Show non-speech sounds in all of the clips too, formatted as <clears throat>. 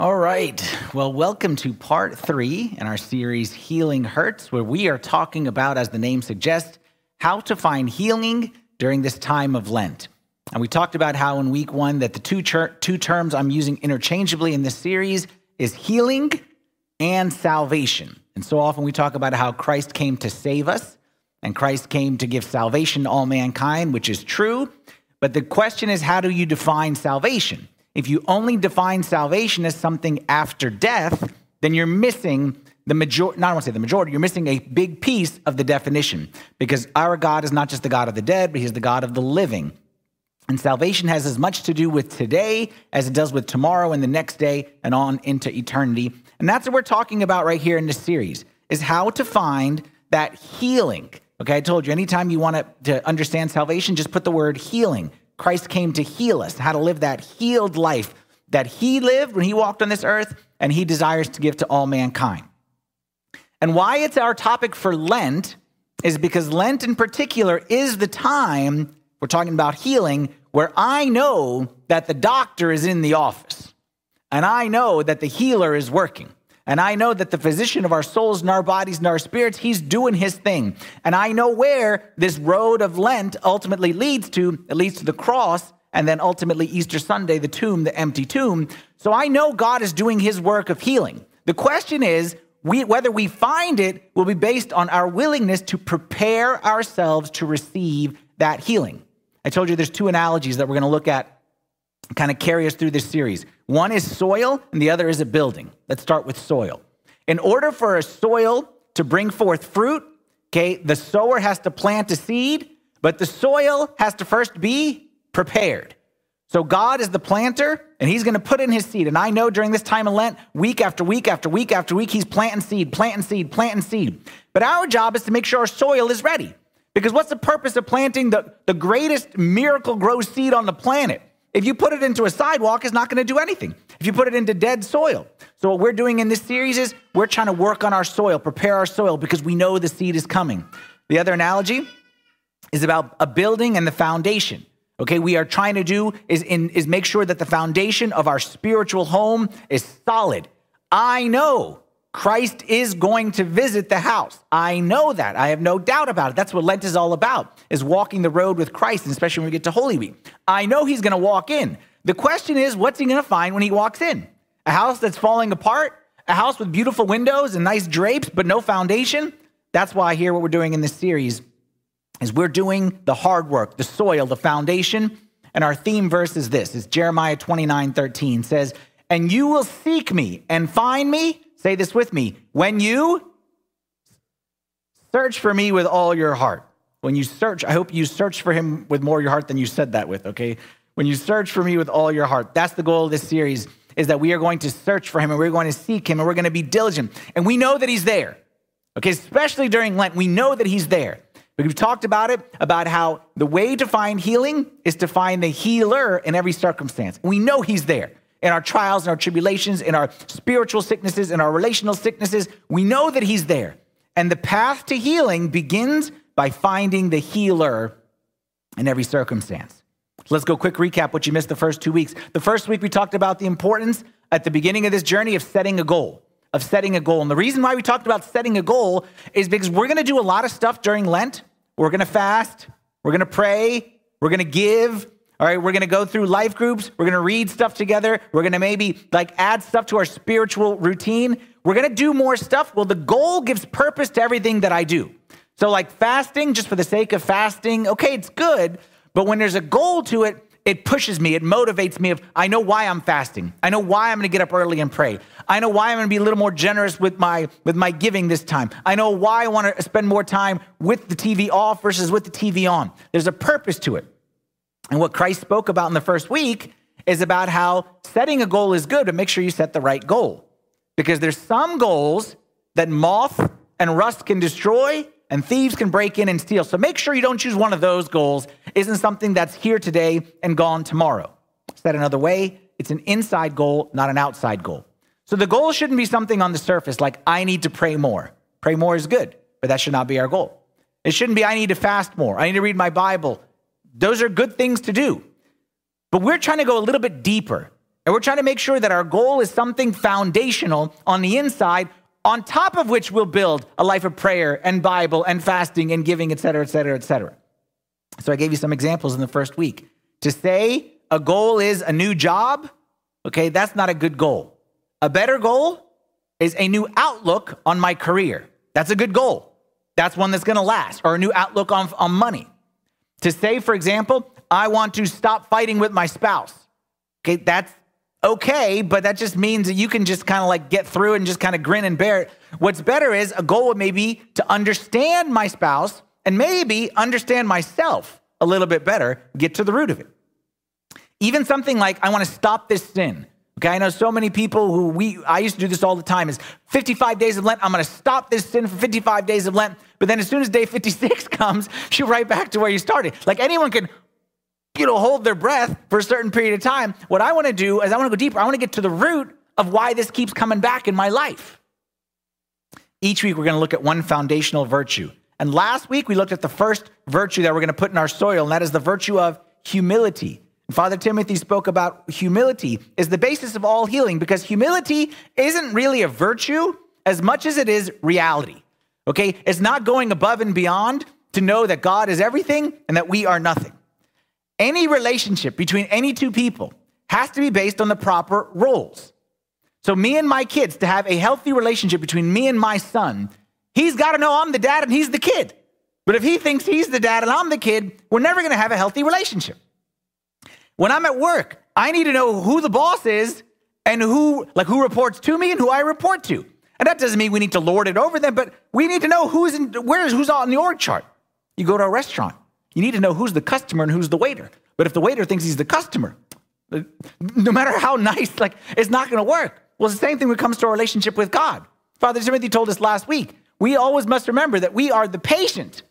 All right. Well, welcome to part three in our series, Healing Hurts, where we are talking about, as the name suggests, how to find healing during this time of Lent. And we talked about how in week one that the two, two terms I'm using interchangeably in this series is healing and salvation. And so often we talk about how Christ came to save us and Christ came to give salvation to all mankind, which is true. But the question is, how do you define salvation? If you only define salvation as something after death, then you're missing the majority, not I want to say the majority, you're missing a big piece of the definition because our God is not just the God of the dead, but he's the God of the living. And salvation has as much to do with today as it does with tomorrow and the next day and on into eternity. And that's what we're talking about right here in this series is how to find that healing. Okay, I told you anytime you want to, to understand salvation, just put the word healing. Christ came to heal us, how to live that healed life that he lived when he walked on this earth and he desires to give to all mankind. And why it's our topic for Lent is because Lent in particular is the time we're talking about healing where I know that the doctor is in the office and I know that the healer is working. And I know that the physician of our souls and our bodies and our spirits, he's doing his thing. And I know where this road of Lent ultimately leads to. It leads to the cross and then ultimately Easter Sunday, the tomb, the empty tomb. So I know God is doing his work of healing. The question is, we, whether we find it will be based on our willingness to prepare ourselves to receive that healing. I told you there's two analogies that we're going to look at kind of carry us through this series. One is soil, and the other is a building. Let's start with soil. In order for a soil to bring forth fruit, okay, the sower has to plant a seed, but the soil has to first be prepared. So God is the planter, and He's going to put in His seed. And I know during this time of Lent, week after week after week after week, He's planting seed, planting seed, planting seed. But our job is to make sure our soil is ready. Because what's the purpose of planting the, the greatest Miracle-Gro seed on the planet? If you put it into a sidewalk, it's not going to do anything. If you put it into dead soil. So, what we're doing in this series is we're trying to work on our soil, prepare our soil because we know the seed is coming. The other analogy is about a building and the foundation. Okay, we are trying to do is, in, is make sure that the foundation of our spiritual home is solid. I know Christ is going to visit the house. I know that. I have no doubt about it. That's what Lent is all about, is walking the road with Christ, and especially when we get to Holy Week. I know he's going to walk in. The question is, what's he going to find when he walks in? A house that's falling apart? A house with beautiful windows and nice drapes, but no foundation? That's why here what we're doing in this series is we're doing the hard work, the soil, the foundation. And our theme verse is this, is Jeremiah 29, 13 says, and you will seek me and find me Say this with me. When you search for me with all your heart, when you search, I hope you search for him with more of your heart than you said that with, okay? When you search for me with all your heart, that's the goal of this series is that we are going to search for him and we're going to seek him and we're going to be diligent. And we know that he's there. Okay, especially during Lent, we know that he's there. We've talked about it, about how the way to find healing is to find the healer in every circumstance. We know he's there in our trials, in our tribulations, in our spiritual sicknesses, in our relational sicknesses. We know that He's there. And the path to healing begins by finding the healer in every circumstance. Let's go quick recap what you missed the first two weeks. The first week, we talked about the importance at the beginning of this journey of setting a goal, of setting a goal. And the reason why we talked about setting a goal is because we're going to do a lot of stuff during Lent. We're going to fast, we're going to pray, we're going to give, all right, we're going to go through life groups. We're going to read stuff together. We're going to maybe like add stuff to our spiritual routine. We're going to do more stuff. Well, the goal gives purpose to everything that I do. So, like fasting, just for the sake of fasting, okay, it's good. But when there's a goal to it, it pushes me, it motivates me. Of I know why I'm fasting. I know why I'm going to get up early and pray. I know why I'm going to be a little more generous with my with my giving this time. I know why I want to spend more time with the TV off versus with the TV on. There's a purpose to it. And what Christ spoke about in the first week is about how setting a goal is good, but make sure you set the right goal. Because there's some goals that moth and rust can destroy and thieves can break in and steal. So make sure you don't choose one of those goals. Isn't something that's here today and gone tomorrow. Said another way, it's an inside goal, not an outside goal. So the goal shouldn't be something on the surface like I need to pray more. Pray more is good, but that should not be our goal. It shouldn't be I need to fast more. I need to read my Bible those are good things to do. But we're trying to go a little bit deeper. And we're trying to make sure that our goal is something foundational on the inside, on top of which we'll build a life of prayer and Bible and fasting and giving, et cetera, et cetera, et cetera. So I gave you some examples in the first week. To say a goal is a new job, okay, that's not a good goal. A better goal is a new outlook on my career. That's a good goal. That's one that's gonna last, or a new outlook on, on money. To say, for example, I want to stop fighting with my spouse. Okay, that's okay, but that just means that you can just kind of like get through and just kind of grin and bear it. What's better is a goal would maybe to understand my spouse and maybe understand myself a little bit better, get to the root of it. Even something like, I want to stop this sin. Okay, I know so many people who we, I used to do this all the time is 55 days of Lent, I'm gonna stop this sin for 55 days of Lent. But then as soon as day 56 <laughs> comes, you're right back to where you started. Like anyone can, you know, hold their breath for a certain period of time. What I wanna do is I wanna go deeper. I wanna get to the root of why this keeps coming back in my life. Each week, we're gonna look at one foundational virtue. And last week, we looked at the first virtue that we're gonna put in our soil, and that is the virtue of humility. Father Timothy spoke about humility is the basis of all healing because humility isn't really a virtue as much as it is reality. Okay? It's not going above and beyond to know that God is everything and that we are nothing. Any relationship between any two people has to be based on the proper roles. So, me and my kids, to have a healthy relationship between me and my son, he's got to know I'm the dad and he's the kid. But if he thinks he's the dad and I'm the kid, we're never going to have a healthy relationship. When I'm at work, I need to know who the boss is and who, like, who reports to me and who I report to. And that doesn't mean we need to lord it over them, but we need to know who's in, where is who's on the org chart. You go to a restaurant, you need to know who's the customer and who's the waiter. But if the waiter thinks he's the customer, uh, no matter how <laughs> nice, like, it's not going to work. Well, it's the same thing when it comes to our relationship with God. Father Timothy told us last week, we always must remember that we are the patient.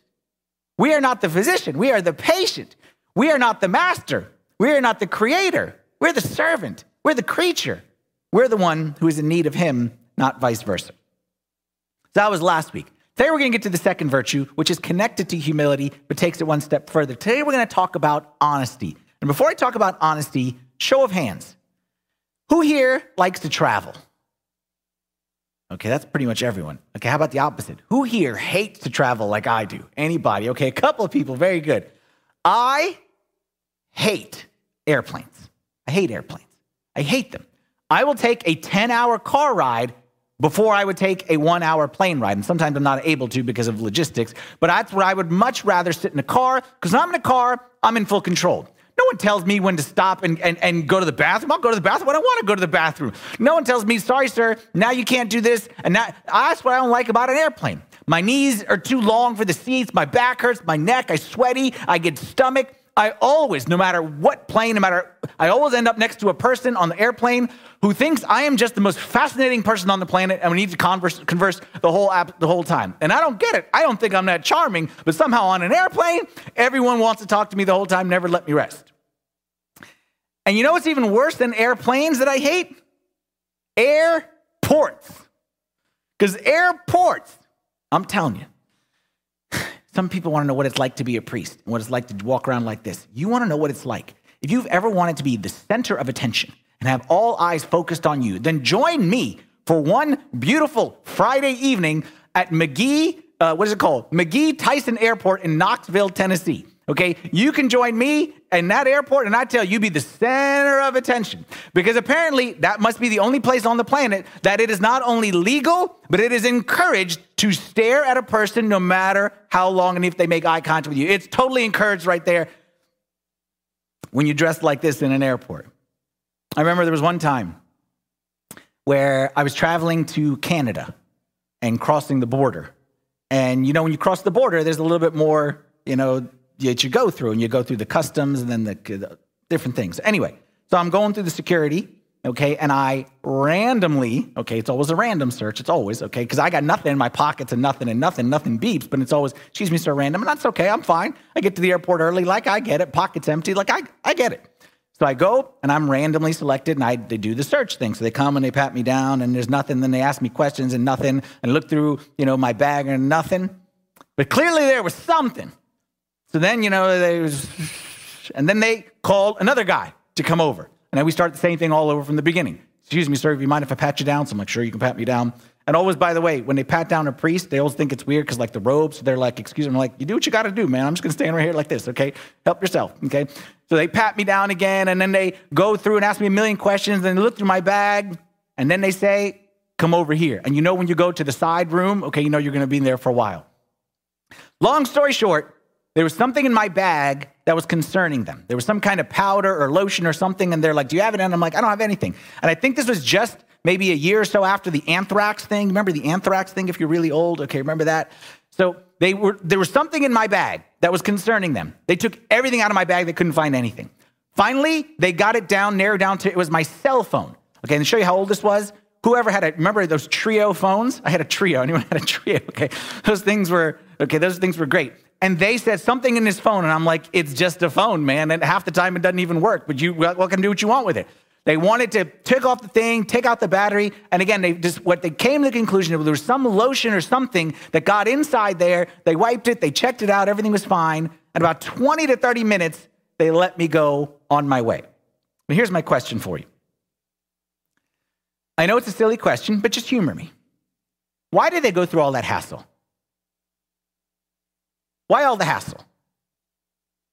We are not the physician. We are the patient. We are not the master. We are not the creator. We're the servant. We're the creature. We're the one who is in need of him, not vice versa. So that was last week. Today we're going to get to the second virtue, which is connected to humility, but takes it one step further. Today we're going to talk about honesty. And before I talk about honesty, show of hands. Who here likes to travel? Okay, that's pretty much everyone. Okay, how about the opposite? Who here hates to travel like I do? Anybody? Okay, a couple of people, very good. I hate airplanes. I hate airplanes. I hate them. I will take a 10 hour car ride before I would take a one hour plane ride. And sometimes I'm not able to because of logistics, but that's where I would much rather sit in a car because I'm in a car, I'm in full control. No one tells me when to stop and, and, and go to the bathroom. I'll go to the bathroom when I want to go to the bathroom. No one tells me, sorry, sir, now you can't do this. And that, that's what I don't like about an airplane. My knees are too long for the seats. My back hurts. My neck, I sweaty. I get stomach. I always, no matter what plane, no matter, I always end up next to a person on the airplane who thinks I am just the most fascinating person on the planet and we need to converse, converse the whole app, the whole time. And I don't get it. I don't think I'm that charming, but somehow on an airplane, everyone wants to talk to me the whole time, never let me rest. And you know what's even worse than airplanes that I hate? Airports. Because airports, I'm telling you, some people want to know what it's like to be a priest, what it's like to walk around like this. You want to know what it's like. If you've ever wanted to be the center of attention and have all eyes focused on you, then join me for one beautiful Friday evening at McGee, uh, what is it called? McGee Tyson Airport in Knoxville, Tennessee. Okay, you can join me in that airport, and I tell you, be the center of attention. Because apparently, that must be the only place on the planet that it is not only legal, but it is encouraged to stare at a person no matter how long and if they make eye contact with you. It's totally encouraged right there when you dress like this in an airport. I remember there was one time where I was traveling to Canada and crossing the border. And you know, when you cross the border, there's a little bit more, you know, that you go through, and you go through the customs and then the, the different things. Anyway, so I'm going through the security, okay, and I randomly, okay, it's always a random search, it's always, okay, because I got nothing in my pockets and nothing and nothing, nothing beeps, but it's always, excuse me, sir, random, and that's okay, I'm fine. I get to the airport early, like I get it, pockets empty, like I, I get it. So I go and I'm randomly selected and I, they do the search thing. So they come and they pat me down and there's nothing. Then they ask me questions and nothing and look through, you know, my bag and nothing. But clearly there was something. So then, you know, they was, and then they called another guy to come over. And then we start the same thing all over from the beginning. Excuse me, sir, if you mind if I pat you down? So I'm like, sure, you can pat me down. And always, by the way, when they pat down a priest, they always think it's weird because, like, the robes, they're like, excuse me, I'm like, you do what you got to do, man. I'm just going to stand right here like this, okay? Help yourself, okay? So they pat me down again, and then they go through and ask me a million questions, and they look through my bag, and then they say, come over here. And you know, when you go to the side room, okay, you know you're going to be in there for a while. Long story short, there was something in my bag that was concerning them. There was some kind of powder or lotion or something, and they're like, Do you have it? And I'm like, I don't have anything. And I think this was just maybe a year or so after the anthrax thing. Remember the anthrax thing if you're really old? Okay, remember that? So they were there was something in my bag that was concerning them. They took everything out of my bag, they couldn't find anything. Finally, they got it down, narrowed down to it was my cell phone. Okay, and to show you how old this was, whoever had a remember those Treo phones? I had a Treo. Anyone had a Treo? <laughs> Okay, those things were okay. Those things were great. And they said something in his phone, and I'm like, it's just a phone, man. And half the time it doesn't even work. But you, can do what you want with it. They wanted to take off the thing, take out the battery, and again, they just what they came to the conclusion of there was some lotion or something that got inside there. They wiped it, they checked it out, everything was fine. And about 20 to 30 minutes, they let me go on my way. But here's my question for you. I know it's a silly question, but just humor me. Why did they go through all that hassle? Why all the hassle?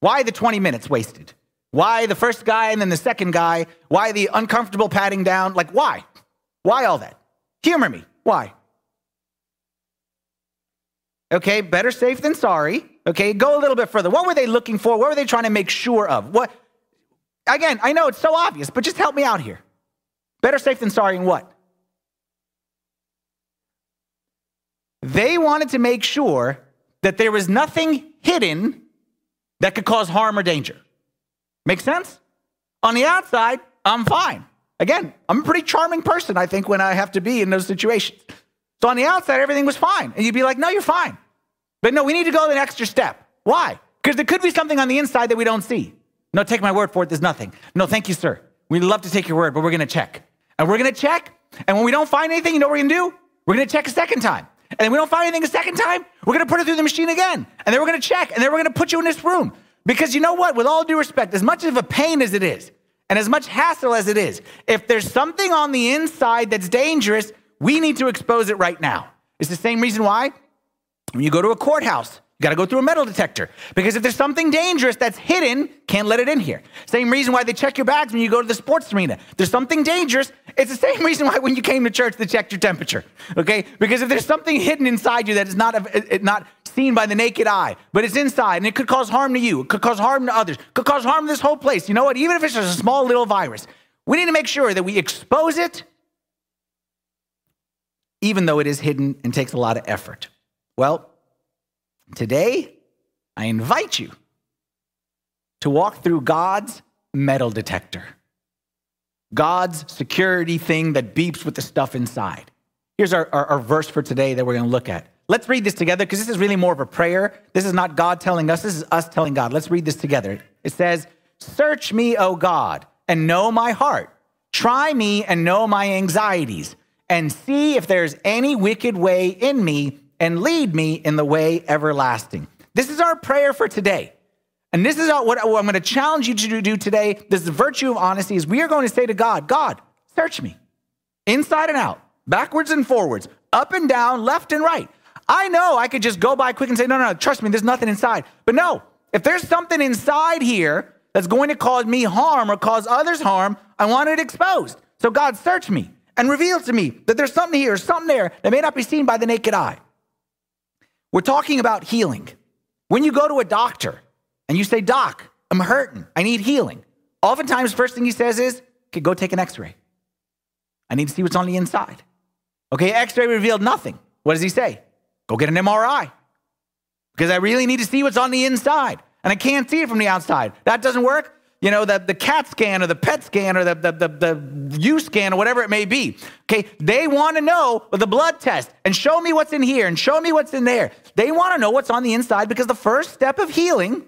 Why the 20 minutes wasted? Why the first guy and then the second guy? Why the uncomfortable patting down? Like, why? Why all that? Humor me. Why? Okay, better safe than sorry. Okay, go a little bit further. What were they looking for? What were they trying to make sure of? What? Again, I know it's so obvious, but just help me out here. Better safe than sorry in what? They wanted to make sure that there was nothing hidden that could cause harm or danger. Make sense? On the outside, I'm fine. Again, I'm a pretty charming person, I think, when I have to be in those situations. So on the outside, everything was fine. And you'd be like, no, you're fine. But no, we need to go an extra step. Why? Because there could be something on the inside that we don't see. No, take my word for it, there's nothing. No, thank you, sir. We'd love to take your word, but we're going to check. And we're going to check. And when we don't find anything, you know what we're going to do? We're going to check a second time. And then we don't find anything a second time, we're going to put it through the machine again. And then we're going to check. And then we're going to put you in this room. Because you know what? With all due respect, as much of a pain as it is, and as much hassle as it is, if there's something on the inside that's dangerous, we need to expose it right now. It's the same reason why when you go to a courthouse, got to go through a metal detector because if there's something dangerous that's hidden, can't let it in here. Same reason why they check your bags when you go to the sports arena. There's something dangerous. It's the same <laughs> reason why when you came to church they checked your temperature. Okay? Because if there's something hidden inside you that is not uh, uh, not seen by the naked eye, but it's inside and it could cause harm to you, it could cause harm to others, could cause harm to this whole place. You know what? Even if it's just a small little virus, we need to make sure that we expose it even though it is hidden and takes a lot of effort. Well, Today, I invite you to walk through God's metal detector, God's security thing that beeps with the stuff inside. Here's our, our, our verse for today that we're going to look at. Let's read this together because this is really more of a prayer. This is not God telling us, this is us telling God. Let's read this together. It says, Search me, O God, and know my heart. Try me and know my anxieties, and see if there's any wicked way in me and lead me in the way everlasting. This is our prayer for today. And this is what I'm going to challenge you to do today. This is virtue of honesty is we are going to say to God, God, search me inside and out, backwards and forwards, up and down, left and right. I know I could just go by quick and say, no, no, no, trust me, there's nothing inside. But no, if there's something inside here that's going to cause me harm or cause others harm, I want it exposed. So God, search me and reveal to me that there's something here, something there that may not be seen by the naked eye. We're talking about healing. When you go to a doctor and you say, Doc, I'm hurting, I need healing, oftentimes, the first thing he says is, okay, go take an x ray. I need to see what's on the inside. Okay, x ray revealed nothing. What does he say? Go get an MRI because I really need to see what's on the inside and I can't see it from the outside. That doesn't work you know, the, the CAT scan or the PET scan or the, the, the, the U scan or whatever it may be. Okay, they want to know the blood test and show me what's in here and show me what's in there. They want to know what's on the inside because the first step of healing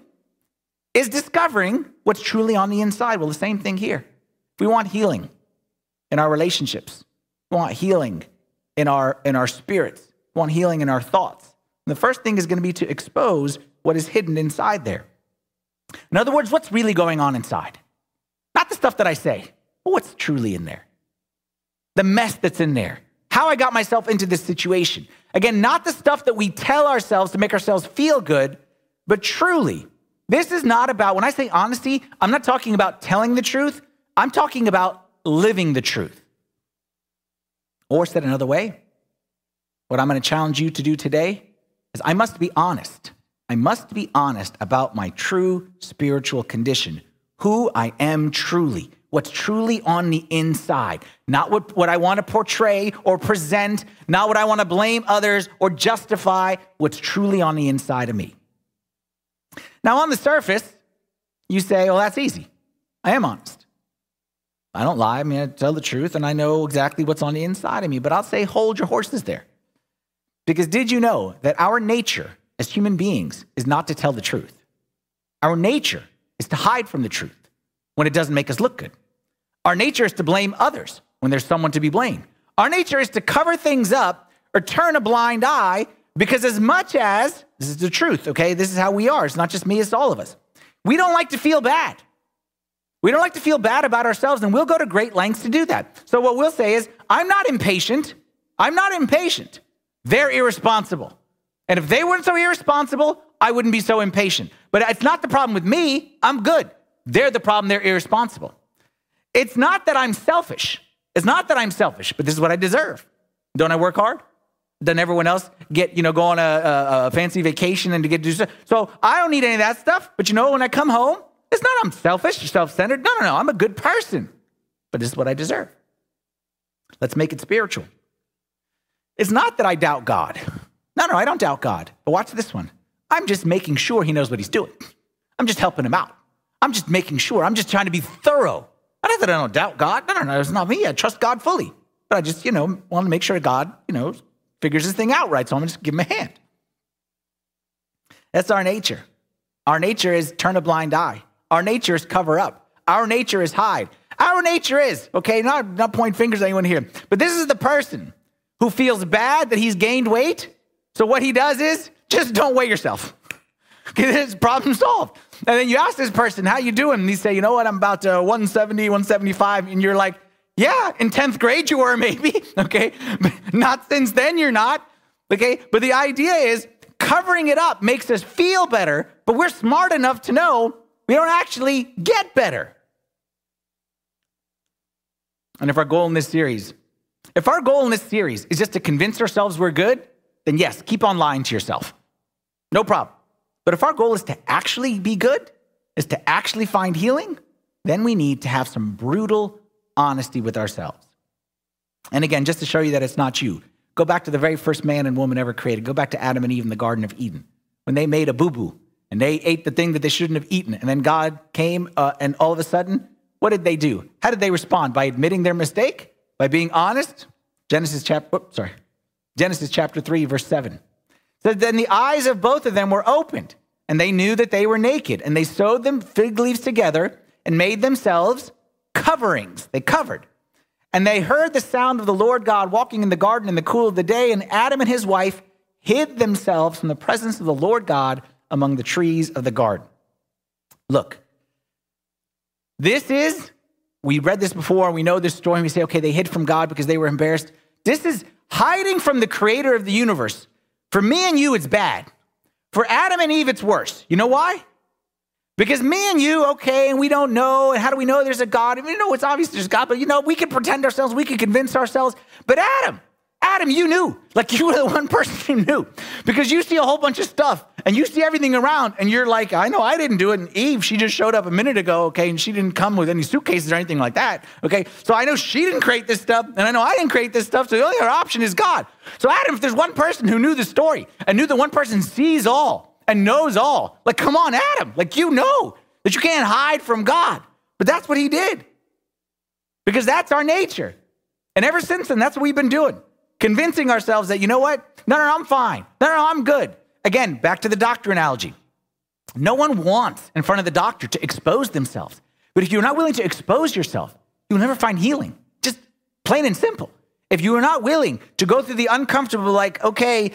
is discovering what's truly on the inside. Well, the same thing here. We want healing in our relationships, we want healing in our, in our spirits, we want healing in our thoughts. And the first thing is going to be to expose what is hidden inside there. In other words, what's really going on inside? Not the stuff that I say, But what's truly in there? The mess that's in there. How I got myself into this situation. Again, not the stuff that we tell ourselves to make ourselves feel good, but truly, this is not about, when I say honesty, I'm not talking about telling the truth, I'm talking about living the truth. Or said another way, what I'm going to challenge you to do today is I must be honest. I must be honest about my true spiritual condition, who I am truly, what's truly on the inside, not what, what I want to portray or present, not what I want to blame others or justify, what's truly on the inside of me. Now, on the surface, you say, well, that's easy. I am honest. I don't lie. I mean, I tell the truth and I know exactly what's on the inside of me. But I'll say, hold your horses there. Because did you know that our nature as human beings is not to tell the truth? Our nature is to hide from the truth when it doesn't make us look good. Our nature is to blame others when there's someone to be blamed. Our nature is to cover things up or turn a blind eye because, as much as this is the truth, okay, this is how we are. It's not just me, it's all of us. We don't like to feel bad. We don't like to feel bad about ourselves, and we'll go to great lengths to do that. So, what we'll say is, I'm not impatient. I'm not impatient. They're irresponsible. And if they weren't so irresponsible, I wouldn't be so impatient. But it's not the problem with me. I'm good. They're the problem. They're irresponsible. It's not that I'm selfish. It's not that I'm selfish, but this is what I deserve. Don't I work hard? Doesn't everyone else get, you know, go on a, a, a fancy vacation and to get to do stuff? So I don't need any of that stuff. But you know, when I come home, it's not I'm selfish, self centered. No, no, no. I'm a good person. But this is what I deserve. Let's make it spiritual. It's not that I doubt God. No, no, I don't doubt God. But watch this one. I'm just making sure he knows what he's doing. I'm just helping him out. I'm just making sure. I'm just trying to be thorough. I not that I don't doubt God. No, no, no, it's not me. I trust God fully. But I just, you know, want to make sure God, you know, figures this thing out right. So I'm going to just give him a hand. That's our nature. Our nature is turn a blind eye. Our nature is cover up. Our nature is hide. Our nature is, okay, not, not point fingers at anyone here, but this is the person who feels bad that he's gained weight. So what he does is just don't weigh yourself. <laughs> Okay, this problem solved. And then you ask this person, how you doing? And they say, you know what, I'm about uh, 170, 175. And you're like, yeah, in 10th grade you were <laughs> maybe, okay? But not since then you're not, okay? But the idea is covering it up makes us feel better, but we're smart enough to know we don't actually get better. And if our goal in this series if our goal in this series is just to convince ourselves we're good, then yes, keep on lying to yourself. No problem. But if our goal is to actually be good, is to actually find healing, then we need to have some brutal honesty with ourselves. And again, just to show you that it's not you, go back to the very first man and woman ever created. Go back to Adam and Eve in the Garden of Eden when they made a boo boo and they ate the thing that they shouldn't have eaten. And then God came, uh, and all of a sudden, what did they do? How did they respond? By admitting their mistake? By being honest, Genesis chapter, sorry, Genesis chapter 3, verse 7. Says, then the eyes of both of them were opened, and they knew that they were naked, and they sewed them fig leaves together and made themselves coverings. They covered. And they heard the sound of the Lord God walking in the garden in the cool of the day, and Adam and his wife hid themselves from the presence of the Lord God among the trees of the garden. Look, this is we read this before, we know this story, and we say, okay, they hid from God because they were embarrassed. This is hiding from the creator of the universe. For me and you, it's bad. For Adam and Eve, it's worse. You know why? Because me and you, okay, and we don't know, and how do we know there's a God? i We know it's obvious there's God, but you know, we can pretend ourselves, we can convince ourselves. But Adam, Adam, you knew. Like <laughs> you were the one person who knew. Because you see a whole bunch of stuff and you see everything around and you're like, I know I didn't do it. And Eve, she just showed up a minute ago, okay, and she didn't come with any suitcases or anything like that. Okay. So I know she didn't create this stuff, and I know I didn't create this stuff. So the only other option is God. So Adam, if there's one person who knew the story and knew that one person sees all and knows all, like come on, Adam, like you know that you can't hide from God. But that's what he did. Because that's our nature. And ever since then, that's what we've been doing convincing ourselves that, you know what? No, no, no, I'm fine. No, no, I'm good. Again, back to the doctor analogy. No one wants in front of the doctor to expose themselves. But if you're not willing to expose yourself, you'll never find healing. Just plain and simple. If you are not willing to go through the uncomfortable, like, okay,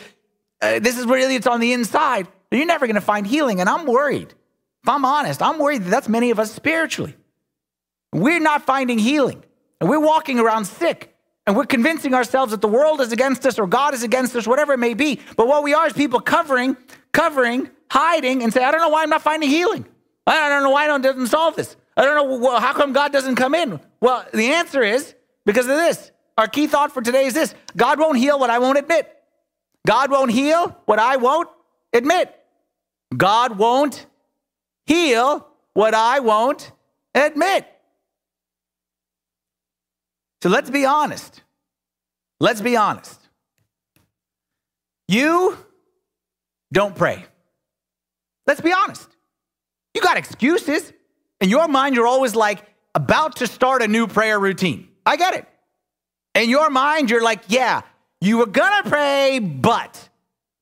uh, this is really it's on the inside, you're never going to find healing. And I'm worried. If I'm honest, I'm worried that that's many of us spiritually. we're not finding healing, and we're walking around sick, and we're convincing ourselves that the world is against us or God is against us, whatever it may be. But what we are is people covering, covering, hiding, and say, I don't know why I'm not finding healing. I don't know why it doesn't solve this. I don't know well, how come God doesn't come in. Well, the answer is because of this. Our key thought for today is this God won't heal what I won't admit. God won't heal what I won't admit. God won't heal what I won't admit. So let's be honest. Let's be honest. You don't pray. Let's be honest. You got excuses. In your mind, you're always like about to start a new prayer routine. I get it. In your mind, you're like, yeah, you were gonna pray, but.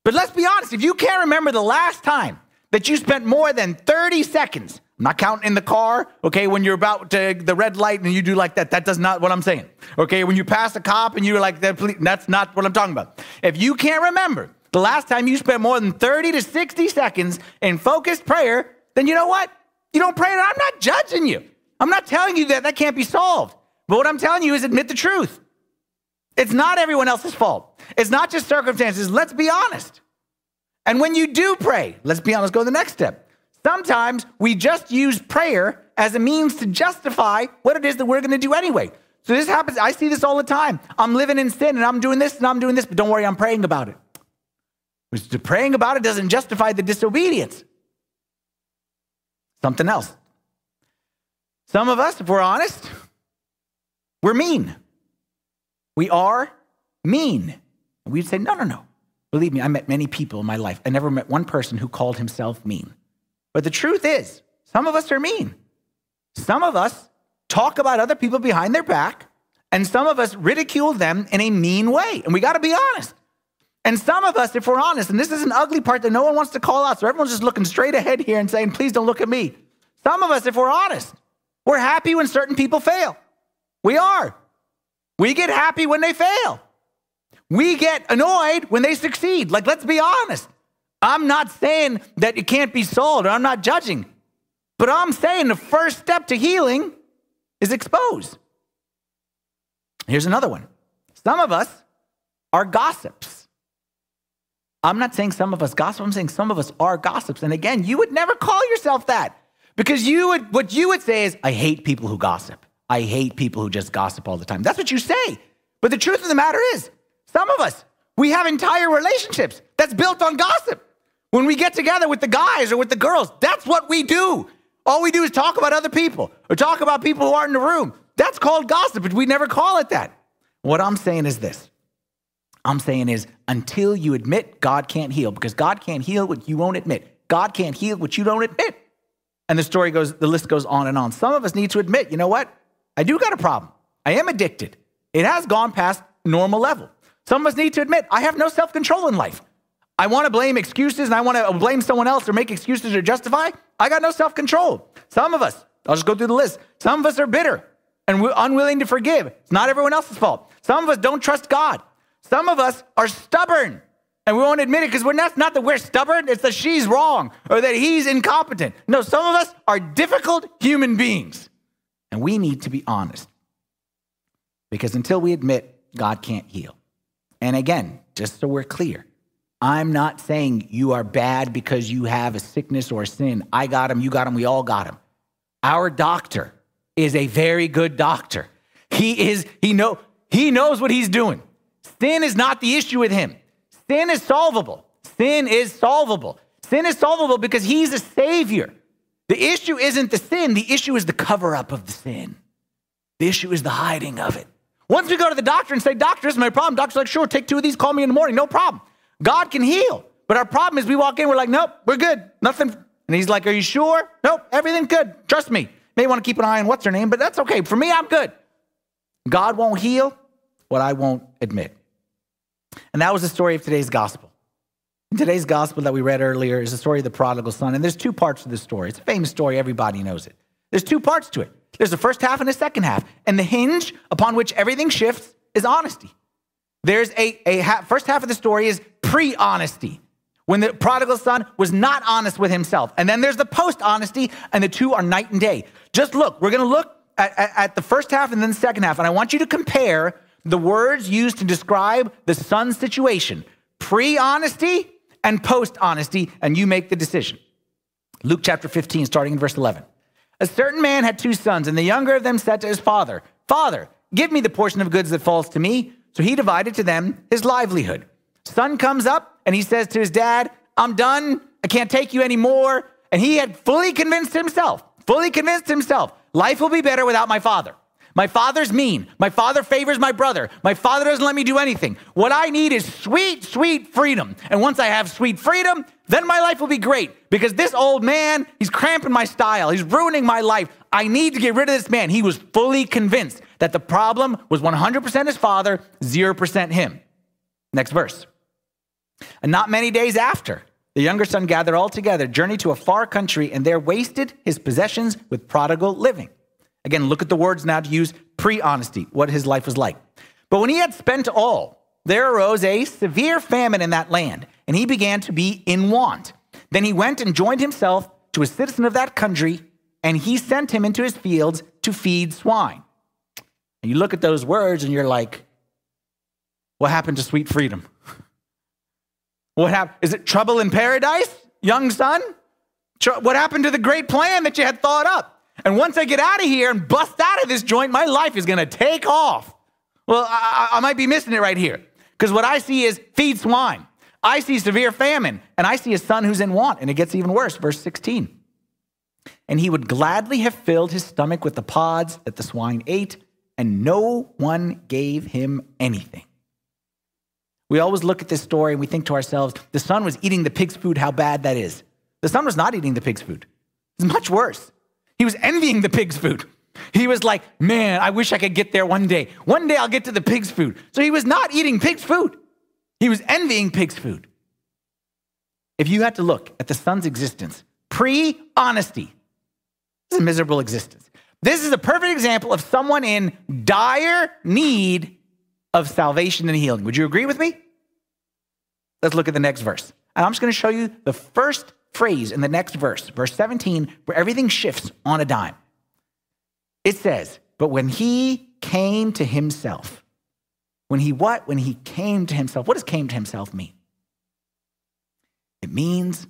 But let's be honest, if you can't remember the last time that you spent more than 30 seconds, not counting in the car, okay, when you're about to the red light and you do like that, that does not what I'm saying. Okay, when you pass a cop and you're like, that, that's not what I'm talking about. If you can't remember the last time you spent more than 30 to 60 seconds in focused prayer, then you know what? You don't pray, and I'm not judging you. I'm not telling you that that can't be solved. But what I'm telling you is admit the truth. It's not everyone else's fault. It's not just circumstances. Let's be honest. And when you do pray, let's be honest, go to the next step. Sometimes we just use prayer as a means to justify what it is that we're going to do anyway. So this happens. I see this all the time. I'm living in sin and I'm doing this and I'm doing this, but don't worry, I'm praying about it. But praying about it doesn't justify the disobedience. Something else. Some of us, if we're honest, we're mean. We are mean. And we'd say, no, no, no. Believe me, I met many people in my life. I never met one person who called himself mean. But the truth is, some of us are mean. Some of us talk about other people behind their back, and some of us ridicule them in a mean way. And we got to be honest. And some of us, if we're honest, and this is an ugly part that no one wants to call out, so everyone's just looking straight ahead here and saying, please don't look at me. Some of us, if we're honest, we're happy when certain people fail. We are. We get happy when they fail. We get annoyed when they succeed. Like, let's be honest. I'm not saying that it can't be solved, or I'm not judging. But I'm saying the first step to healing is expose. Here's another one. Some of us are gossips. I'm not saying some of us gossip, I'm saying some of us are gossips. And again, you would never call yourself that because you would, what you would say is, I hate people who gossip. I hate people who just gossip all the time. That's what you say. But the truth of the matter is, some of us, we have entire relationships that's built on gossip. When we get together with the guys or with the girls, that's what we do. All we do is talk about other people or talk about people who aren't in the room. That's called gossip, but we never call it that. What I'm saying is this I'm saying is until you admit God can't heal, because God can't heal what you won't admit. God can't heal what you don't admit. And the story goes, the list goes on and on. Some of us need to admit, you know what? I do got a problem. I am addicted. It has gone past normal level. Some of us need to admit, I have no self control in life. I want to blame excuses and I want to blame someone else or make excuses or justify. I got no self control. Some of us, I'll just go through the list. Some of us are bitter and we're unwilling to forgive. It's not everyone else's fault. Some of us don't trust God. Some of us are stubborn and we won't admit it because we're not, not that we're stubborn, it's that she's wrong or that he's incompetent. No, some of us are difficult human beings. And we need to be honest. Because until we admit, God can't heal. And again, just so we're clear, I'm not saying you are bad because you have a sickness or a sin. I got him, you got him, we all got him. Our doctor is a very good doctor. He is, he know, he knows what he's doing. Sin is not the issue with him. Sin is solvable. Sin is solvable. Sin is solvable because he's a savior. The issue isn't the sin, the issue is the cover up of the sin. The issue is the hiding of it. Once we go to the doctor and say, Doctor, this is my problem, doctor's like, Sure, take two of these, call me in the morning, no problem. God can heal. But our problem is we walk in, we're like, Nope, we're good, nothing. And he's like, Are you sure? Nope, everything's good, trust me. May want to keep an eye on what's her name, but that's okay. For me, I'm good. God won't heal what I won't admit. And that was the story of today's gospel. In today's gospel that we read earlier is the story of the prodigal son. And there's two parts to this story. It's a famous story, everybody knows it. There's two parts to it. There's the first half and the second half. And the hinge upon which everything shifts is honesty. There's a, a ha- first half of the story is pre honesty, when the prodigal son was not honest with himself. And then there's the post honesty, and the two are night and day. Just look, we're going to look at, at, at the first half and then the second half, and I want you to compare the words used to describe the son's situation pre honesty and post honesty, and you make the decision. Luke chapter 15, starting in verse 11. A certain man had two sons, and the younger of them said to his father, Father, give me the portion of goods that falls to me. So he divided to them his livelihood. Son comes up and he says to his dad, I'm done. I can't take you anymore. And he had fully convinced himself, fully convinced himself, life will be better without my father. My father's mean. My father favors my brother. My father doesn't let me do anything. What I need is sweet, sweet freedom. And once I have sweet freedom, then my life will be great because this old man, he's cramping my style. He's ruining my life. I need to get rid of this man. He was fully convinced that the problem was 100% his father, 0% him. Next verse. And not many days after, the younger son gathered all together, journeyed to a far country, and there wasted his possessions with prodigal living. Again, look at the words now to use pre honesty, what his life was like. But when he had spent all, there arose a severe famine in that land, and he began to be in want. Then he went and joined himself to a citizen of that country, and he sent him into his fields to feed swine. And you look at those words and you're like, what happened to sweet freedom? <laughs> What happened? Is it trouble in paradise, young son? What happened to the great plan that you had thought up? And once I get out of here and bust out of this joint, my life is going to take off. Well, I, I, might be missing it right here because what I see is feed swine. I see severe famine, and I see a son who's in want, and it gets even worse. Verse 16. And he would gladly have filled his stomach with the pods that the swine ate, and no one gave him anything. We always look at this story and we think to ourselves, the son was eating the pig's food, how bad that is. The son was not eating the pig's food. It's much worse. He was envying the pig's food. He was like, man, I wish I could get there one day. One day I'll get to the pig's food. So he was not eating pig's food. He was envying pig's food. If you had to look at the son's existence pre honesty, is a miserable existence. This is a perfect example of someone in dire need of salvation and healing. Would you agree with me? Let's look at the next verse. And I'm just going to show you the first phrase in the next verse, verse 17, where everything shifts on a dime. It says, But when he came to himself, when he what? When he came to himself. What does came to himself mean? It means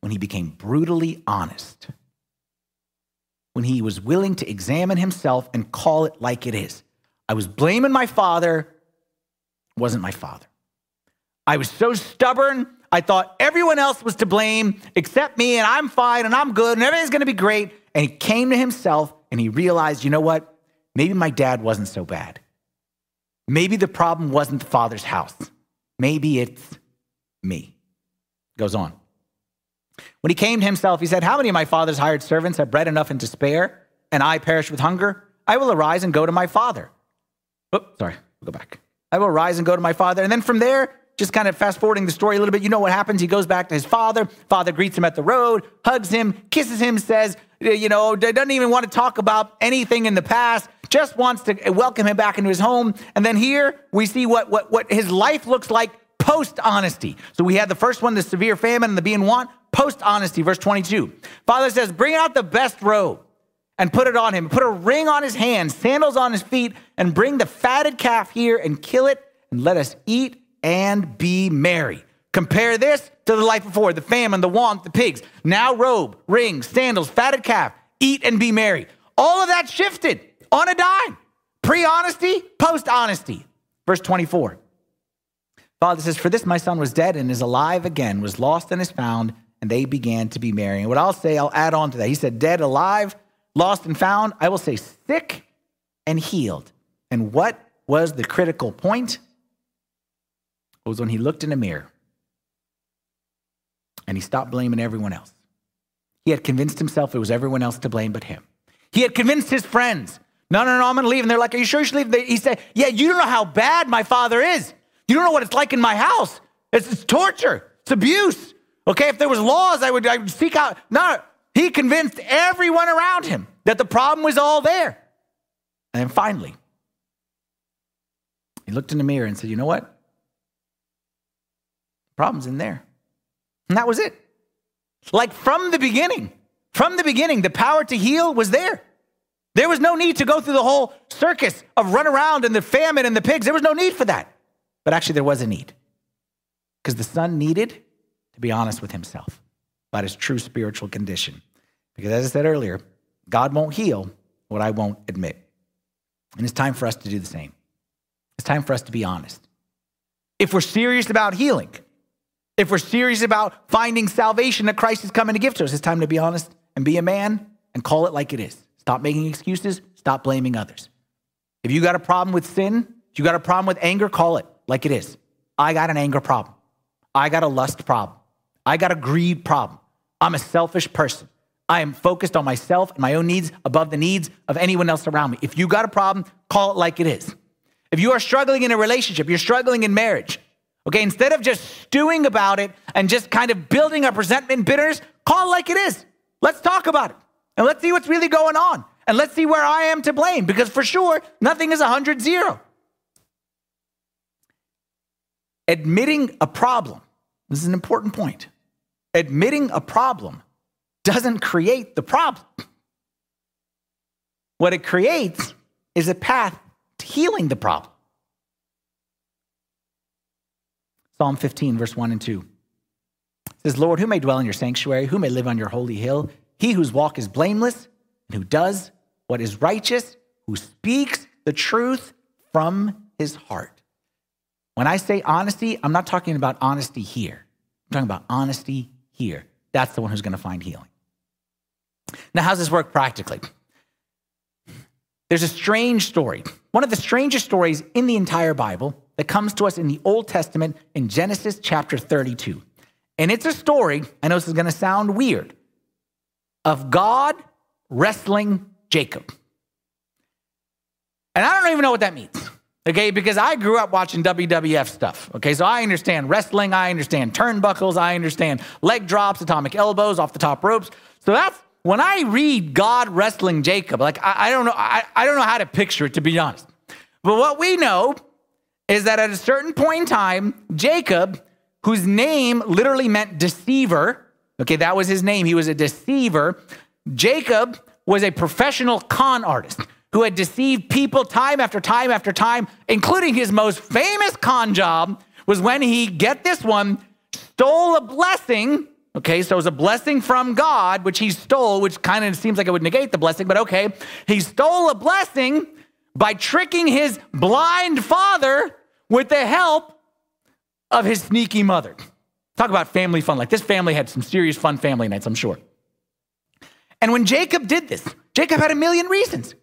when he became brutally honest, when he was willing to examine himself and call it like it is. I was blaming my father, wasn't my father. I was so stubborn. I thought everyone else was to blame except me, and I'm fine, and I'm good, and everything's gonna be great. And he came to himself and he realized, you know what? Maybe my dad wasn't so bad. Maybe the problem wasn't the father's house. Maybe it's me. Goes on. When he came to himself, he said, How many of my father's hired servants have bread enough and to spare, and I perish with hunger? I will arise and go to my father. Sorry, we'll go back. I will rise and go to my father. And then from there, just kind of fast forwarding the story a little bit, you know what happens? He goes back to his father. Father greets him at the road, hugs him, kisses him, says, you know, doesn't even want to talk about anything in the past, just wants to welcome him back into his home. And then here we see what, what, what his life looks like post honesty. So we had the first one, the severe famine and the being want, post honesty, verse 22. Father says, Bring out the best robe and put it on him. Put a ring on his hand, sandals on his feet, and bring the fatted calf here and kill it, and let us eat and be merry. Compare this to the life before the famine, the want, the pigs. Now, robe, ring, sandals, fatted calf, eat and be merry. All of that shifted on a dime. Pre honesty, post honesty. Verse 24. Father says, For this my son was dead and is alive again, was lost and is found, and they began to be merry. And what I'll say, I'll add on to that. He said, Dead, alive, lost and found. I will say, sick and healed. And what was the critical point? was when he looked in the mirror and he stopped blaming everyone else. He had convinced himself it was everyone else to blame but him. He had convinced his friends, no, no, no, I'm gonna leave. And they're like, Are you sure you should leave? He said, Yeah, you don't know how bad my father is. You don't know what it's like in my house. It's, it's torture, it's abuse. Okay, if there was laws, I would, I would seek out. No, he convinced everyone around him that the problem was all there. And then finally, he looked in the mirror and said, You know what? The problem's in there. And that was it. Like from the beginning, from the beginning, the power to heal was there. There was no need to go through the whole circus of run around and the famine and the pigs. There was no need for that. But actually, there was a need because the son needed to be honest with himself about his true spiritual condition. Because as I said earlier, God won't heal what I won't admit. And it's time for us to do the same. It's time for us to be honest. If we're serious about healing, if we're serious about finding salvation that Christ is coming to give to us, it's time to be honest and be a man and call it like it is. Stop making excuses, stop blaming others. If you got a problem with sin, if you got a problem with anger, call it like it is. I got an anger problem. I got a lust problem. I got a greed problem. I'm a selfish person. I am focused on myself and my own needs above the needs of anyone else around me. If you got a problem, call it like it is. If you are struggling in a relationship, you're struggling in marriage, okay, instead of just stewing about it and just kind of building up resentment and bitterness, call it like it is. Let's talk about it and let's see what's really going on. And let's see where I am to blame because for sure, nothing is 100 0. Admitting a problem, this is an important point. Admitting a problem doesn't create the problem. What it creates is a path to healing the problem. Psalm 15, verse 1 and 2 says, Lord, who may dwell in your sanctuary? Who may live on your holy hill? He whose walk is blameless and who does what is righteous, who speaks the truth from his heart. When I say honesty, I'm not talking about honesty here. I'm talking about honesty here. That's the one who's going to find healing. Now, how's this work practically? There's a strange story, one of the strangest stories in the entire Bible that comes to us in the Old Testament in Genesis chapter 32. And it's a story, I know this is going to sound weird, of God wrestling Jacob. And I don't even know what that means, okay? Because I grew up watching WWF stuff, okay? So I understand wrestling, I understand turnbuckles, I understand leg drops, atomic elbows, off the top ropes. So that's when I read God wrestling Jacob, like I, I don't know, I, I don't know how to picture it to be honest. But what we know is that at a certain point in time, Jacob, whose name literally meant deceiver, okay, that was his name, he was a deceiver. Jacob was a professional con artist who had deceived people time after time after time, including his most famous con job was when he, get this one, stole a blessing Okay, so it was a blessing from God, which he stole, which kind of seems like it would negate the blessing, but okay. He stole a blessing by tricking his blind father with the help of his sneaky mother. Talk about family fun. Like this family had some serious fun family nights, I'm sure. And when Jacob did this, Jacob had a million reasons.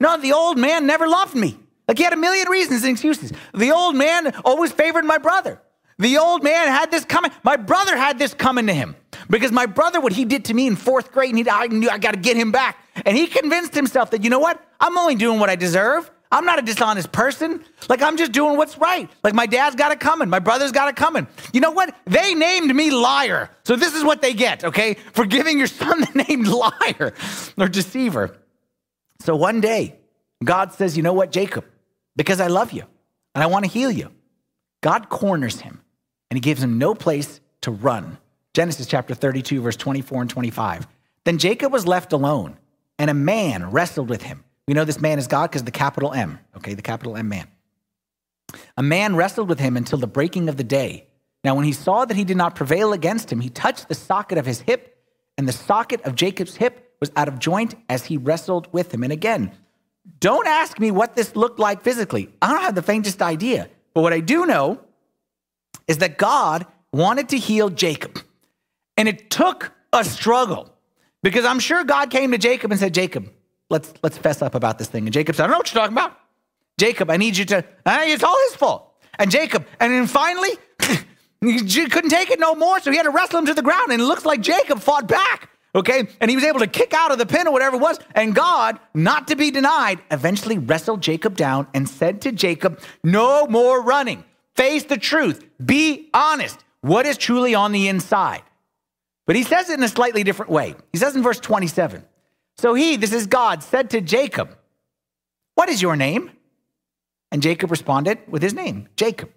No, the old man never loved me. Like he had a million reasons and excuses. The old man always favored my brother. The old man had this coming. My brother had this coming to him because my brother, what he did to me in fourth grade, and he, I knew I got to get him back. And he convinced himself that, you know what? I'm only doing what I deserve. I'm not a dishonest person. Like, I'm just doing what's right. Like, my dad's got it coming. My brother's got it coming. You know what? They named me liar. So, this is what they get, okay? For giving your son <laughs> the name liar or deceiver. So, one day, God says, you know what, Jacob? Because I love you and I want to heal you. God corners him and he gives him no place to run. Genesis chapter 32, verse 24 and 25. Then Jacob was left alone, and a man wrestled with him. We know this man is God because the capital M, okay, the capital M man. A man wrestled with him until the breaking of the day. Now, when he saw that he did not prevail against him, he touched the socket of his hip, and the socket of Jacob's hip was out of joint as he wrestled with him. And again, don't ask me what this looked like physically. I don't have the faintest idea. But what I do know is that God wanted to heal Jacob. And it took a struggle because I'm sure God came to Jacob and said, Jacob, let's, let's fess up about this thing. And Jacob said, I don't know what you're talking about. Jacob, I need you to, it's all his fault. And Jacob, and then finally, <clears throat> he couldn't take it no more, so he had to wrestle him to the ground. And it looks like Jacob fought back, okay? And he was able to kick out of the pin or whatever it was. And God, not to be denied, eventually wrestled Jacob down and said to Jacob, No more running. Face the truth. Be honest. What is truly on the inside? But he says it in a slightly different way. He says in verse 27 So he, this is God, said to Jacob, What is your name? And Jacob responded with his name, Jacob.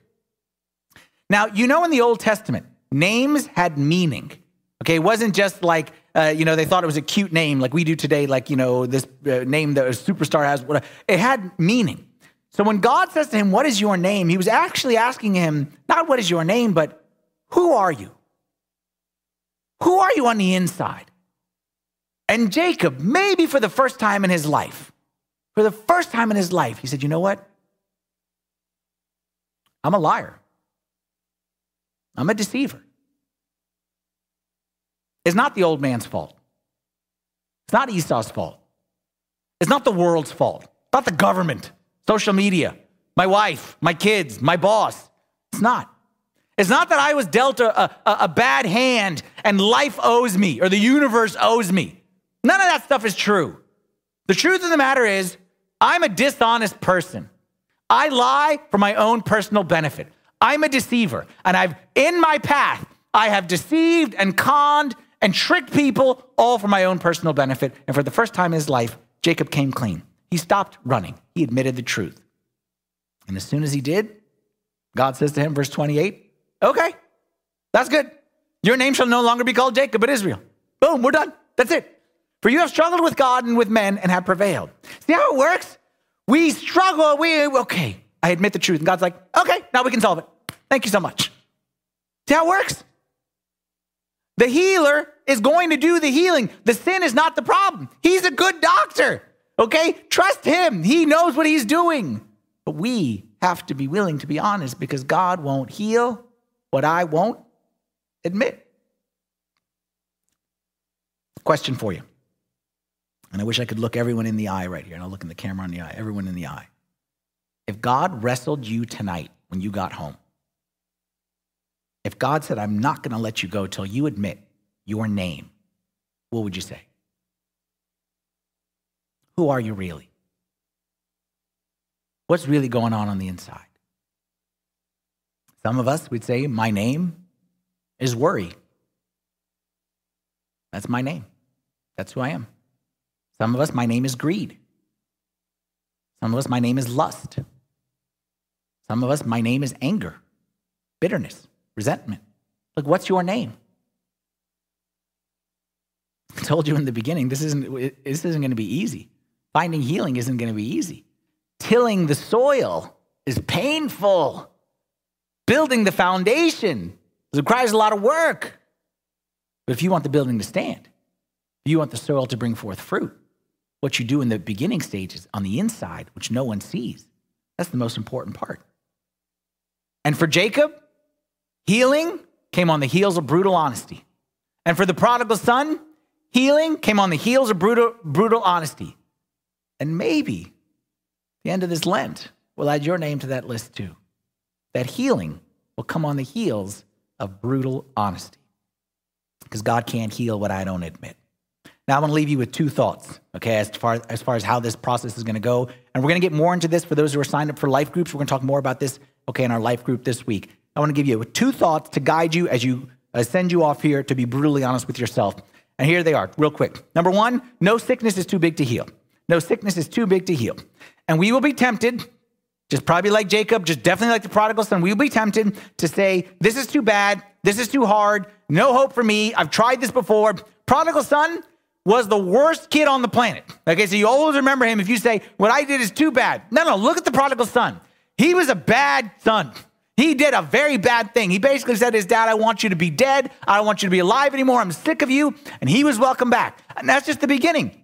Now, you know, in the Old Testament, names had meaning. Okay, it wasn't just like uh, you know, they thought it was a cute name like we do today, like, you know, this uh, name that a superstar has. It had meaning. So when God says to him, What is your name? He was actually asking him, not what is your name, but who are you? Who are you on the inside? And Jacob, maybe for the first time in his life, for the first time in his life, he said, You know what? I'm a liar. I'm a deceiver. It's not the old man's fault. It's not Esau's fault. It's not the world's fault. It's not the government, social media, my wife, my kids, my boss. It's not. It's not that I was dealt a, a, a, bad hand and life owes me or the universe owes me. None of that stuff is true. The truth of the matter is, I'm a dishonest person. I lie for my own personal benefit. I'm a deceiver. And I've, in my path, I have deceived and conned and tricked people all for my own personal benefit. And for the first time in his life, Jacob came clean. He stopped running. He admitted the truth. And as soon as he did, God says to him, verse 28, okay, that's good. Your name shall no longer be called Jacob, but Israel. Boom, we're done. That's it. For you have struggled with God and with men and have prevailed. See how it works? We struggle. We, okay, I admit the truth. And God's like, okay, now we can solve it. Thank you so much. See how it works? The healer is going to do the healing. The sin is not the problem. He's a good doctor. Okay? Trust him. He knows what he's doing. But we have to be willing to be honest because God won't heal what I won't admit. Question for you. And I wish I could look everyone in the eye right here. And I'll look in the camera in the eye, everyone in the eye. If God wrestled you tonight when you got home, if God said, I'm not going to let you go till you admit your name, what would you say? Who are you really? What's really going on on the inside? Some of us would say, My name is worry. That's my name. That's who I am. Some of us, my name is greed. Some of us, my name is lust. Some of us, my name is anger, bitterness, resentment. Like, what's your name? I told you in the beginning, this isn't, this isn't going to be easy. Finding healing isn't going to be easy. Tilling the soil is painful. Building the foundation requires a lot of work. But if you want the building to stand, if you want the soil to bring forth fruit, what you do in the beginning stages on the inside, which no one sees, that's the most important part. And for Jacob, healing came on the heels of brutal honesty. And for the prodigal son, healing came on the heels of brutal, brutal honesty. And maybe the end of this Lent, we'll add your name to that list too. That healing will come on the heels of brutal honesty. Because God can't heal what I don't admit. Now I'm going to leave you with two thoughts, okay, as far, as far as how this process is going to go. And we're going to get more into this for those who are signed up for life groups. We're going to talk more about this, okay, in our life group this week. I want to give you two thoughts to guide you as you uh, send you off here to be brutally honest with yourself. And here they are, real quick. Number one, no sickness is too big to heal. No sickness is too big to heal. And we will be tempted, just probably like Jacob, just definitely like the prodigal son, we will be tempted to say, This is too bad. This is too hard. No hope for me. I've tried this before. Prodigal son was the worst kid on the planet. Okay, so you always remember him if you say, What I did is too bad. No, no, look at the prodigal son. He was a bad son. He did a very bad thing. He basically said his dad, I want you to be dead. I don't want you to be alive anymore. I'm sick of you. And he was welcome back. And that's just the beginning.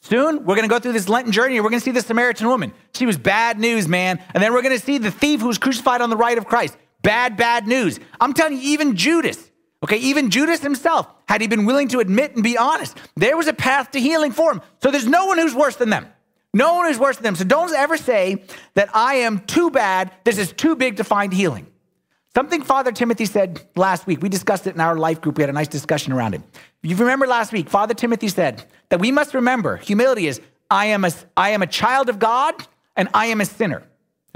Soon, we're going to go through this Lenten journey we're going to see the Samaritan woman. She was bad news, man. And then we're going to see the thief who was crucified on the right of Christ. Bad, bad news. I'm telling you, even Judas, okay, even Judas himself, had he been willing to admit and be honest, there was a path to healing for him. So there's no one who's worse than them. No one is worse than them. So don't ever say that I am too bad. This is too big to find healing. Something Father Timothy said last week, we discussed it in our life group. We had a nice discussion around it. You remember last week, Father Timothy said that we must remember humility is I am a, I am a child of God and I am a sinner.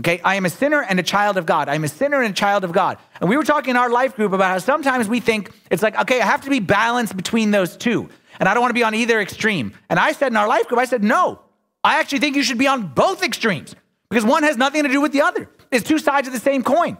Okay, I am a sinner and a child of God. I'm a sinner and a child of God. And we were talking in our life group about how sometimes we think it's like, okay, I have to be balanced between those two. And I don't want to be on either extreme. And I said in our life group, I said, no, I actually think you should be on both extremes because one has nothing to do with the other. It's two sides of the same coin.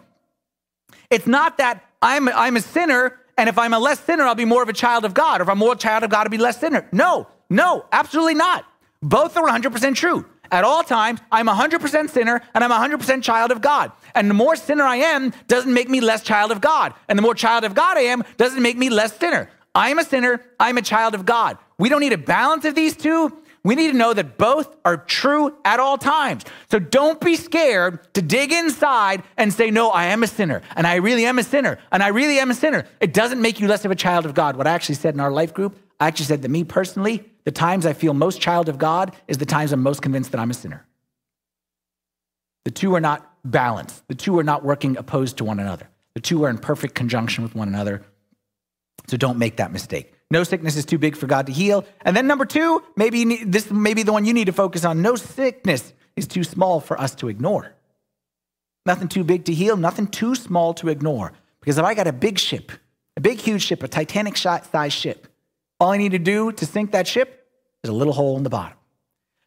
It's not that I'm, I'm a sinner And if I'm a less sinner, I'll be more of a child of God. Or if I'm more a child of God, I'll be less sinner. No, no, absolutely not. Both are 100% true. At all times, I'm 100% sinner and I'm 100% child of God. And the more sinner I am doesn't make me less child of God. And the more child of God I am doesn't make me less sinner. I am a sinner, I'm a child of God. We don't need a balance of these two. We need to know that both are true at all times. So don't be scared to dig inside and say, No, I am a sinner, and I really am a sinner, and I really am a sinner. It doesn't make you less of a child of God. What I actually said in our life group, I actually said that me personally, the times I feel most child of God is the times I'm most convinced that I'm a sinner. The two are not balanced, the two are not working opposed to one another. The two are in perfect conjunction with one another. So don't make that mistake. No sickness is too big for God to heal. And then number two, maybe need, this may be the one you need to focus on. No sickness is too small for us to ignore. Nothing too big to heal, nothing too small to ignore. Because if I got a big ship, a big, huge ship, a Titanic sized ship, all I need to do to sink that ship is a little hole in the bottom.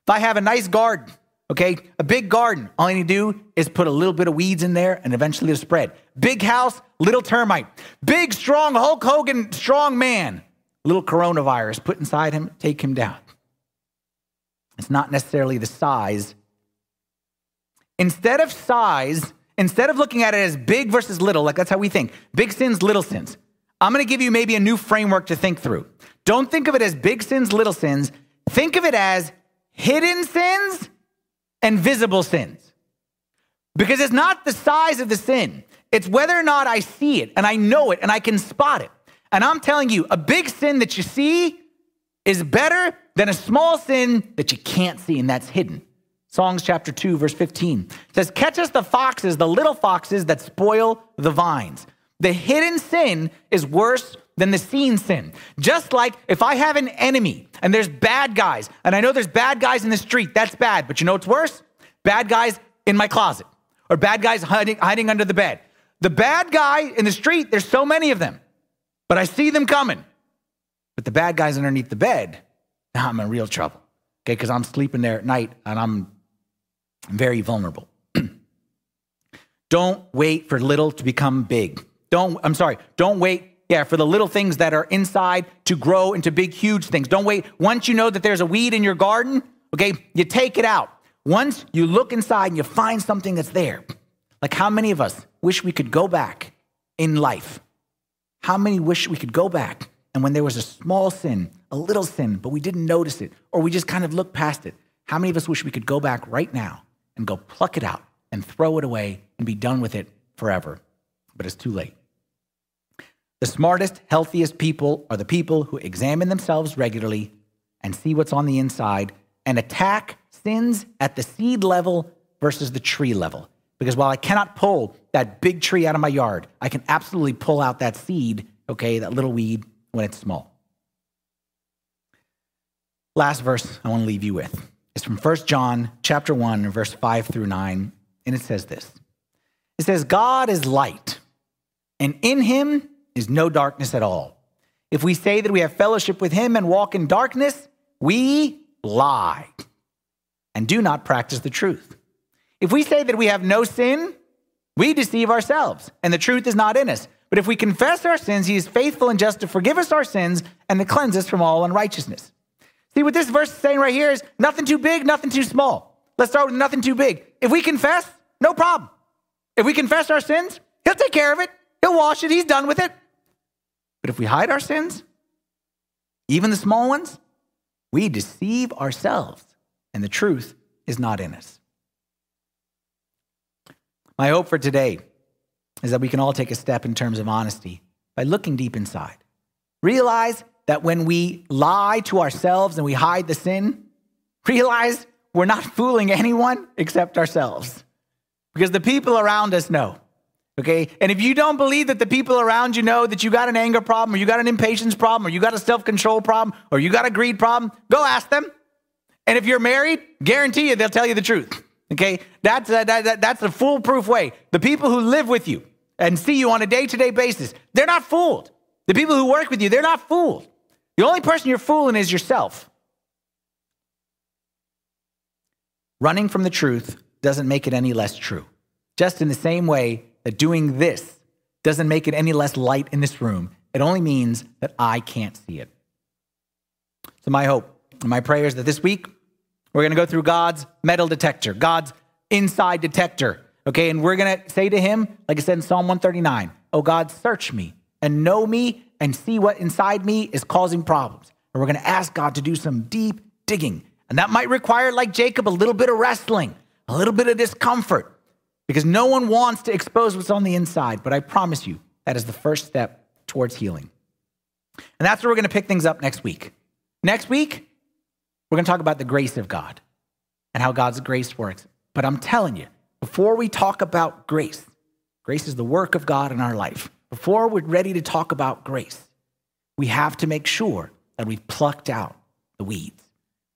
If I have a nice garden, okay, a big garden, all I need to do is put a little bit of weeds in there and eventually it'll spread. Big house, little termite. Big, strong Hulk Hogan, strong man little coronavirus put inside him, take him down. It's not necessarily the size. Instead of size, instead of looking at it as big versus little, like that's how we think big sins, little sins, I'm gonna give you maybe a new framework to think through. Don't think of it as big sins, little sins. Think of it as hidden sins and visible sins. Because it's not the size of the sin, it's whether or not I see it and I know it and I can spot it. And I'm telling you, a big sin that you see is better than a small sin that you can't see and that's hidden. Songs chapter 2, verse 15 says, Catch us the foxes, the little foxes that spoil the vines. The hidden sin is worse than the seen sin. Just like if I have an enemy and there's bad guys, and I know there's bad guys in the street, that's bad. But you know what's worse? Bad guys in my closet or bad guys hiding, hiding under the bed. The bad guy in the street, there's so many of them but I see them coming. But the bad guy's underneath the bed. Now I'm in real trouble. Okay, because I'm sleeping there at night and I'm very vulnerable. <clears throat> don't wait for little to become big. Don't, I'm sorry, don't wait, yeah, for the little things that are inside to grow into big, huge things. Don't wait. Once you know that there's a weed in your garden, okay, you take it out. Once you look inside and you find something that's there, like how many of us wish we could go back in life how many wish we could go back and when there was a small sin, a little sin, but we didn't notice it, or we just kind of looked past it? How many of us wish we could go back right now and go pluck it out and throw it away and be done with it forever? But it's too late. The smartest, healthiest people are the people who examine themselves regularly and see what's on the inside and attack sins at the seed level versus the tree level. Because while I cannot pull that big tree out of my yard, I can absolutely pull out that seed, okay, that little weed when it's small. Last verse I want to leave you with is from 1 John chapter 1, verse 5 through 9, and it says this. It says, God is light, and in him is no darkness at all. If we say that we have fellowship with him and walk in darkness, we lie and do not practice the truth. If we say that we have no sin, we deceive ourselves, and the truth is not in us. But if we confess our sins, he is faithful and just to forgive us our sins and to cleanse us from all unrighteousness. See what this verse is saying right here is nothing too big, nothing too small. Let's start with nothing too big. If we confess, no problem. If we confess our sins, he'll take care of it. He'll wash it. He's done with it. But if we hide our sins, even the small ones, we deceive ourselves, and the truth is not in us. My hope for today is that we can all take a step in terms of honesty by looking deep inside. Realize that when we lie to ourselves and we hide the sin, realize we're not fooling anyone except ourselves. Because the people around us know. Okay? And if you don't believe that the people around you know that you got an anger problem or you got an impatience problem or you got a self control problem or you got a greed problem, go ask them. And if you're married, guarantee you they'll tell you the truth. Okay, that's a, that, that's a foolproof way. The people who live with you and see you on a day to day basis, they're not fooled. The people who work with you, they're not fooled. The only person you're fooling is yourself. Running from the truth doesn't make it any less true. Just in the same way that doing this doesn't make it any less light in this room, It only means that I can't see it. So, my hope and my prayer is that this week we're going to go through God's metal detector, God's inside detector. Okay, and we're going to say to him, like I said in Psalm 139, Oh God, search me and know me and see what inside me is causing problems. And we're going to ask God to do some deep digging. And that might require, like Jacob, a little bit of wrestling, a little bit of discomfort, because no one wants to expose what's on the inside. But I promise you, that is the first step towards healing. And that's where we're going to pick things up next week. Next week, we're going to talk about the grace of God and how God's grace works. But I'm telling you, before we talk about grace, grace is the work of God in our life. Before we're ready to talk about grace, we have to make sure that we've plucked out the weeds.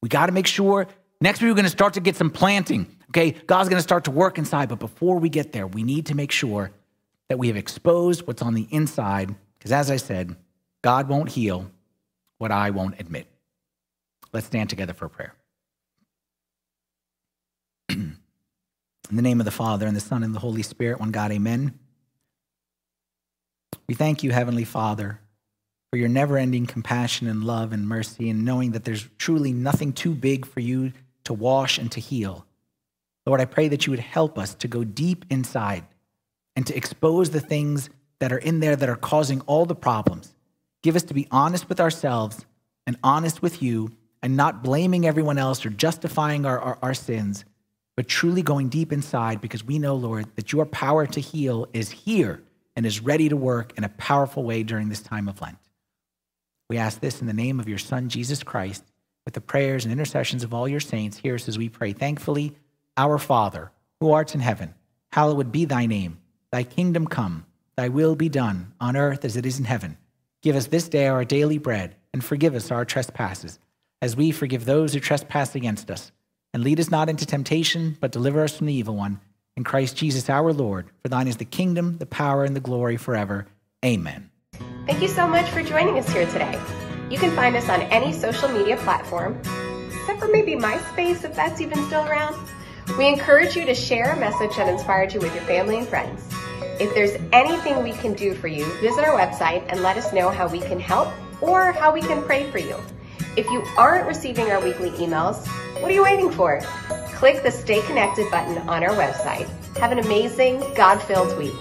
We got to make sure next week we're going to start to get some planting. Okay, God's going to start to work inside, but before we get there, we need to make sure that we have exposed what's on the inside. Because as I said, God won't heal what I won't admit. Let's stand together for a prayer. <clears throat> In the name of the Father, and the Son, and the Holy Spirit, one God, amen. We thank you, Heavenly Father, for your never ending compassion and love and mercy, and knowing that there's truly nothing too big for you to wash and to heal. Lord, I pray that you would help us to go deep inside and to expose the things that are in there that are causing all the problems. Give us to be honest with ourselves and honest with you and not blaming everyone else or justifying our, our, our, sins, but truly going deep inside because we know, Lord, that your power to heal is here and is ready to work in a powerful way during this time of Lent. We ask this in the name of your Son, Jesus Christ, with the prayers and intercessions of all your saints. Hear us as we pray thankfully, Our Father, who art in heaven, hallowed be thy name. Thy kingdom come, thy will be done, on earth as it is in heaven. Give us this day our daily bread, and forgive us our trespasses, as we forgive those who trespass against us. And lead us not into temptation, but deliver us from the evil one. In Christ Jesus our Lord, for thine is the kingdom, the power, and the glory forever. Amen. Thank you so much for joining us here today. You can find us on any social media platform, except for maybe MySpace if that's even still around. We encourage you to share a message that inspired you with your family and friends. If there's anything we can do for you, visit our website and let us know how we can help or how we can pray for you. If you aren't receiving our weekly emails, what are you waiting for? Click the Stay Connected button on our website. Have an amazing, God filled week.